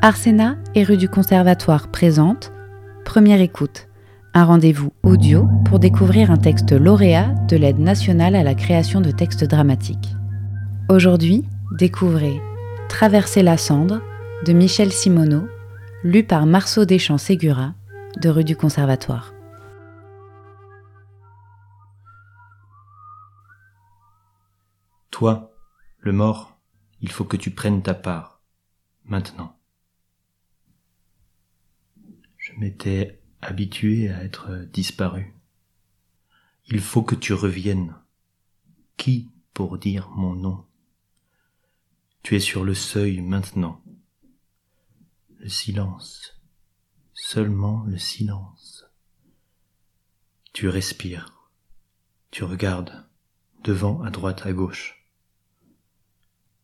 Arsena et rue du Conservatoire présente Première écoute, un rendez-vous audio pour découvrir un texte lauréat de l'aide nationale à la création de textes dramatiques. Aujourd'hui, découvrez Traverser la cendre de Michel Simoneau, lu par Marceau Deschamps Ségura de rue du Conservatoire. Toi, le mort, il faut que tu prennes ta part, maintenant. Je m'étais habitué à être disparu. Il faut que tu reviennes. Qui pour dire mon nom? Tu es sur le seuil maintenant. Le silence, seulement le silence. Tu respires, tu regardes, devant, à droite, à gauche.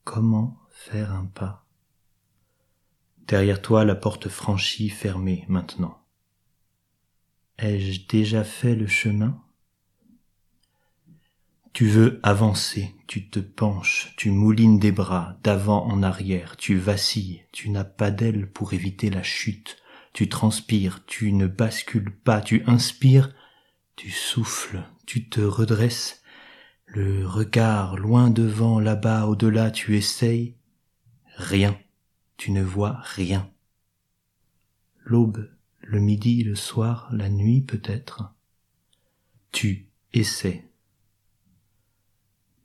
Comment faire un pas? Derrière toi, la porte franchie, fermée maintenant. Ai-je déjà fait le chemin? Tu veux avancer, tu te penches, tu moulines des bras, d'avant en arrière, tu vacilles, tu n'as pas d'aile pour éviter la chute, tu transpires, tu ne bascules pas, tu inspires, tu souffles, tu te redresses, le regard loin devant, là-bas, au-delà, tu essayes, rien tu ne vois rien. L'aube, le midi, le soir, la nuit peut-être. Tu essaies.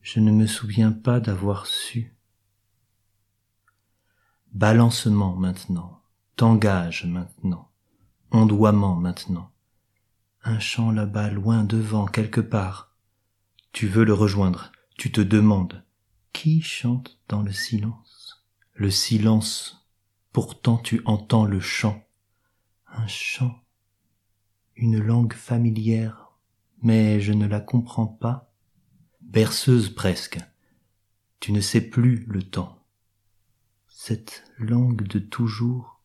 Je ne me souviens pas d'avoir su. Balancement maintenant, tangage maintenant, ondoiement maintenant. Un chant là-bas loin devant quelque part. Tu veux le rejoindre, tu te demandes qui chante dans le silence? Le silence, pourtant tu entends le chant, un chant, une langue familière, mais je ne la comprends pas, berceuse presque, tu ne sais plus le temps. Cette langue de toujours,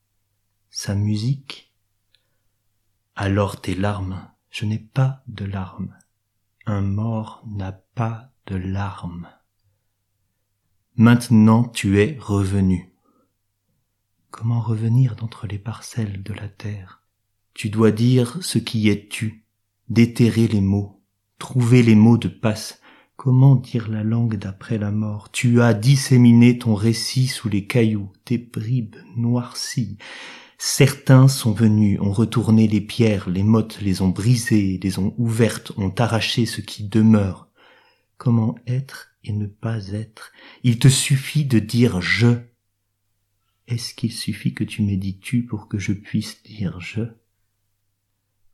sa musique, alors tes larmes, je n'ai pas de larmes, un mort n'a pas de larmes. Maintenant tu es revenu. Comment revenir d'entre les parcelles de la terre? Tu dois dire ce qui est tu, déterrer les mots, trouver les mots de passe. Comment dire la langue d'après la mort? Tu as disséminé ton récit sous les cailloux, tes bribes noircies. Certains sont venus, ont retourné les pierres, les mottes les ont brisées, les ont ouvertes, ont arraché ce qui demeure. Comment être et ne pas être. Il te suffit de dire je. Est-ce qu'il suffit que tu m'aies dit tu pour que je puisse dire je?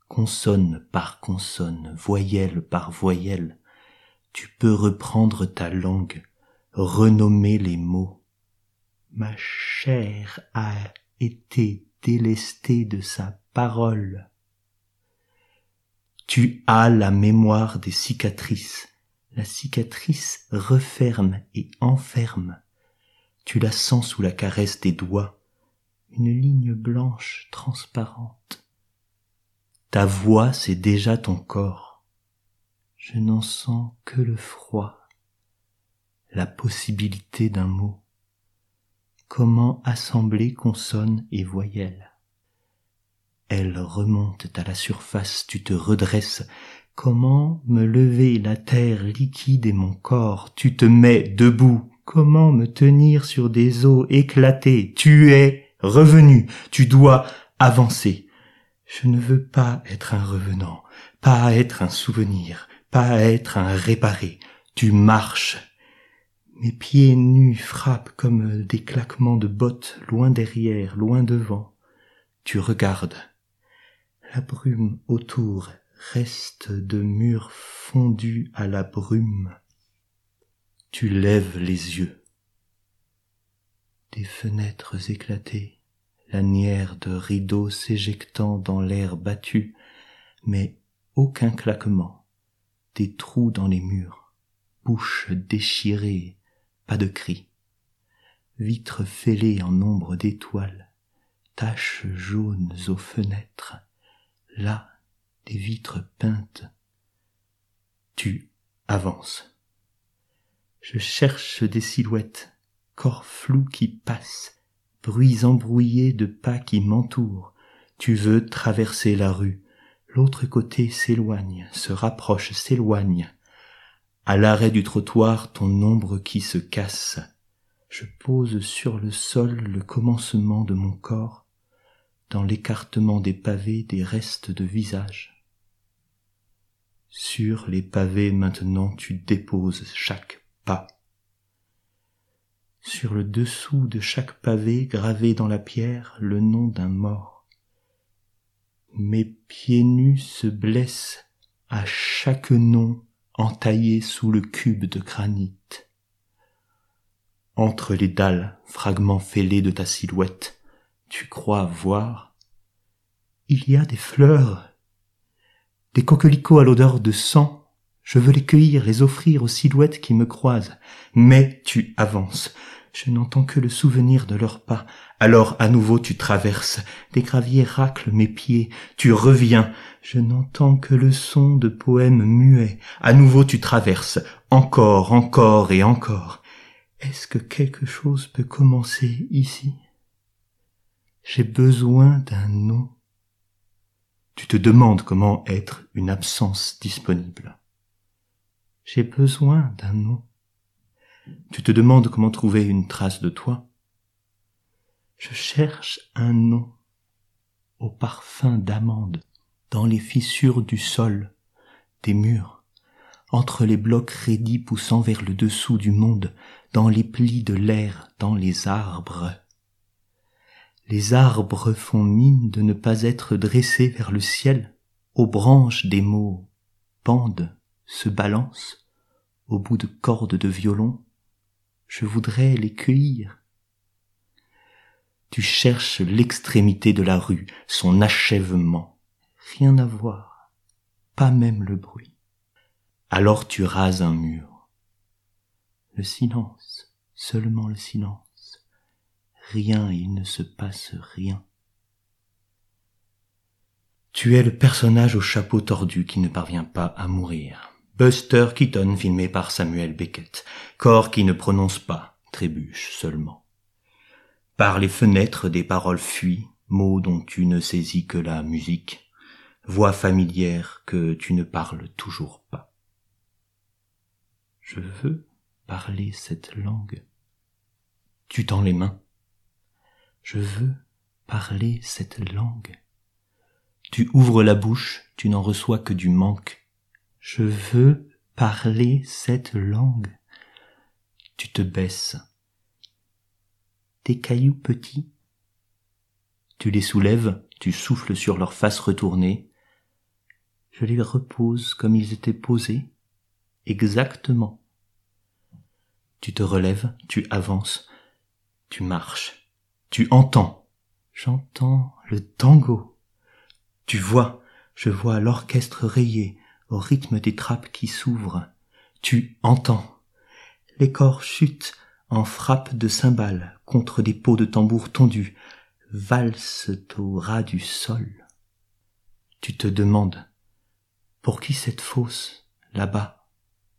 Consonne par consonne, voyelle par voyelle, tu peux reprendre ta langue, renommer les mots. Ma chair a été délestée de sa parole. Tu as la mémoire des cicatrices, la cicatrice referme et enferme. Tu la sens sous la caresse des doigts, une ligne blanche transparente. Ta voix, c'est déjà ton corps. Je n'en sens que le froid, la possibilité d'un mot. Comment assembler consonne et voyelle Elles remontent à la surface, tu te redresses, Comment me lever la terre liquide et mon corps? Tu te mets debout. Comment me tenir sur des eaux éclatées? Tu es revenu. Tu dois avancer. Je ne veux pas être un revenant, pas être un souvenir, pas être un réparé. Tu marches. Mes pieds nus frappent comme des claquements de bottes loin derrière, loin devant. Tu regardes. La brume autour reste de murs fondus à la brume. Tu lèves les yeux. Des fenêtres éclatées, lanières de rideaux s'éjectant dans l'air battu, mais aucun claquement, des trous dans les murs, bouches déchirées, pas de cris, vitres fêlées en ombre d'étoiles, taches jaunes aux fenêtres, là des vitres peintes. Tu avances. Je cherche des silhouettes, corps flous qui passent, bruits embrouillés de pas qui m'entourent. Tu veux traverser la rue. L'autre côté s'éloigne, se rapproche, s'éloigne. À l'arrêt du trottoir, ton ombre qui se casse. Je pose sur le sol le commencement de mon corps, dans l'écartement des pavés des restes de visage. Sur les pavés maintenant tu déposes chaque pas. Sur le dessous de chaque pavé gravé dans la pierre le nom d'un mort. Mes pieds nus se blessent à chaque nom entaillé sous le cube de granit. Entre les dalles, fragments fêlés de ta silhouette, tu crois voir. Il y a des fleurs, des coquelicots à l'odeur de sang. Je veux les cueillir, les offrir aux silhouettes qui me croisent. Mais tu avances. Je n'entends que le souvenir de leurs pas. Alors à nouveau tu traverses. Des graviers raclent mes pieds. Tu reviens. Je n'entends que le son de poèmes muets. À nouveau tu traverses. Encore, encore et encore. Est-ce que quelque chose peut commencer ici? J'ai besoin d'un nom. Tu te demandes comment être une absence disponible. J'ai besoin d'un nom. Tu te demandes comment trouver une trace de toi. Je cherche un nom au parfum d'amande dans les fissures du sol, des murs entre les blocs raidis poussant vers le dessous du monde, dans les plis de l'air, dans les arbres. Les arbres font mine de ne pas être dressés vers le ciel, aux branches des mots pendent, se balancent, au bout de cordes de violon. Je voudrais les cueillir. Tu cherches l'extrémité de la rue, son achèvement. Rien à voir, pas même le bruit. Alors tu rases un mur. Le silence, seulement le silence. Rien, il ne se passe rien. Tu es le personnage au chapeau tordu qui ne parvient pas à mourir. Buster Keaton filmé par Samuel Beckett. Corps qui ne prononce pas, trébuche seulement. Par les fenêtres des paroles fuient, mots dont tu ne saisis que la musique, voix familière que tu ne parles toujours pas. Je veux parler cette langue. Tu tends les mains. Je veux parler cette langue. Tu ouvres la bouche, tu n'en reçois que du manque. Je veux parler cette langue. Tu te baisses. Tes cailloux petits. Tu les soulèves, tu souffles sur leur face retournée. Je les repose comme ils étaient posés, exactement. Tu te relèves, tu avances, tu marches, tu entends. J'entends le tango. Tu vois, je vois l'orchestre rayé au rythme des trappes qui s'ouvrent. Tu entends. Les corps chutent en frappe de cymbales contre des pots de tambour tondus, valsent au ras du sol. Tu te demandes, pour qui cette fosse, là-bas,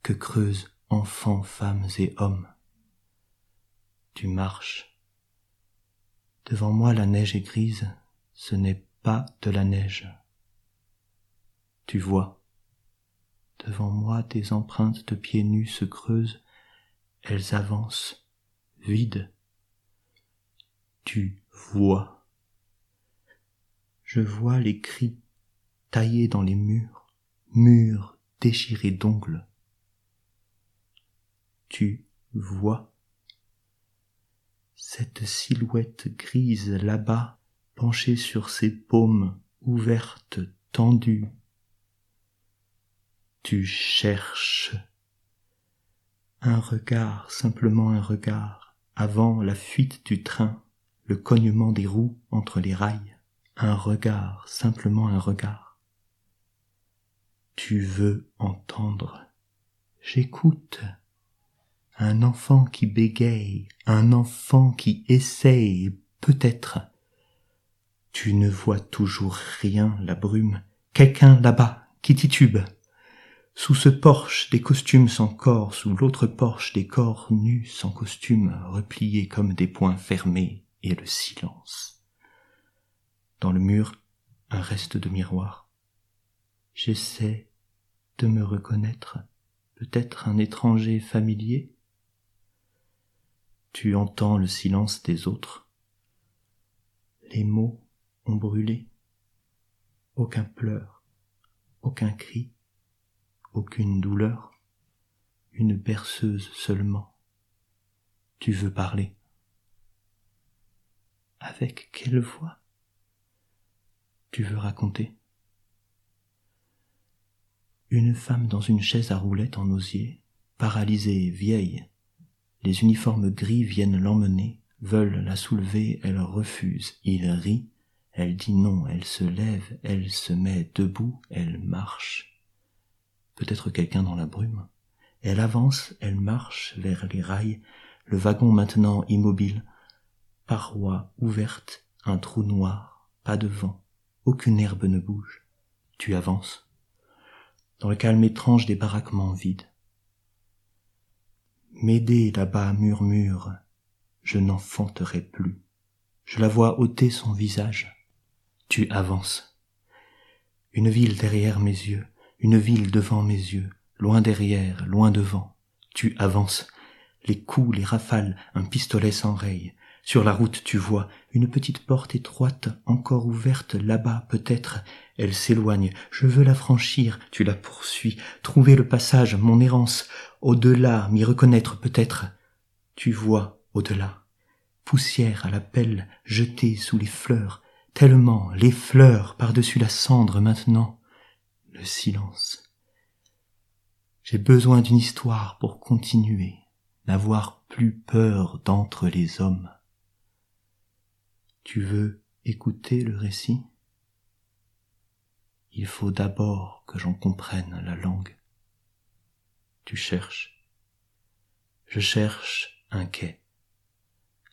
que creuse enfants, femmes et hommes? Tu marches. Devant moi la neige est grise, ce n'est pas de la neige. Tu vois. Devant moi des empreintes de pieds nus se creusent, elles avancent, vides. Tu vois. Je vois les cris taillés dans les murs, murs déchirés d'ongles tu vois cette silhouette grise là-bas penchée sur ses paumes ouvertes, tendues. Tu cherches un regard, simplement un regard, avant la fuite du train, le cognement des roues entre les rails, un regard, simplement un regard. Tu veux entendre. J'écoute un enfant qui bégaye, un enfant qui essaye, peut-être. Tu ne vois toujours rien, la brume, quelqu'un là-bas qui titube. Sous ce porche des costumes sans corps, sous l'autre porche des corps nus sans costume, repliés comme des poings fermés et le silence. Dans le mur, un reste de miroir. J'essaie de me reconnaître, peut-être un étranger familier. Tu entends le silence des autres. Les mots ont brûlé. Aucun pleur, aucun cri, aucune douleur, une berceuse seulement. Tu veux parler. Avec quelle voix? Tu veux raconter Une femme dans une chaise à roulettes en osier, paralysée, vieille. Les uniformes gris viennent l'emmener, veulent la soulever, elle refuse. Il rit, elle dit non, elle se lève, elle se met debout, elle marche. Peut-être quelqu'un dans la brume. Elle avance, elle marche vers les rails, le wagon maintenant immobile, paroi ouverte, un trou noir, pas de vent, aucune herbe ne bouge. Tu avances. Dans le calme étrange des baraquements vides. M'aider là-bas murmure, je n'enfanterai plus. Je la vois ôter son visage. Tu avances. Une ville derrière mes yeux, une ville devant mes yeux, loin derrière, loin devant. Tu avances. Les coups, les rafales, un pistolet s'enraye. Sur la route, tu vois une petite porte étroite, encore ouverte là-bas peut-être. Elle s'éloigne. Je veux la franchir. Tu la poursuis. Trouver le passage, mon errance. Au-delà, m'y reconnaître peut-être. Tu vois au-delà. Poussière à la pelle, jetée sous les fleurs. Tellement les fleurs par-dessus la cendre maintenant. Le silence. J'ai besoin d'une histoire pour continuer, n'avoir plus peur d'entre les hommes. Tu veux écouter le récit? Il faut d'abord que j'en comprenne la langue. Tu cherches. Je cherche un quai,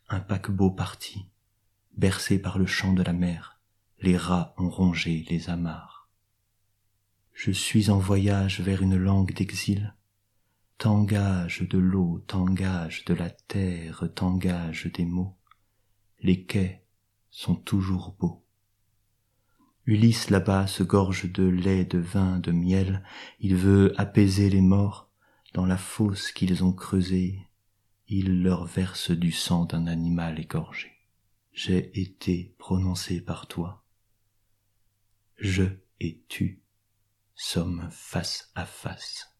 un paquebot parti, bercé par le chant de la mer, les rats ont rongé les amarres. Je suis en voyage vers une langue d'exil, tangage de l'eau, tangage de la terre, tangage des mots. Les quais sont toujours beaux. Ulysse là-bas se gorge de lait, de vin, de miel, il veut apaiser les morts, dans la fosse qu'ils ont creusée, il leur verse du sang d'un animal égorgé. J'ai été prononcé par toi. Je et tu sommes face à face.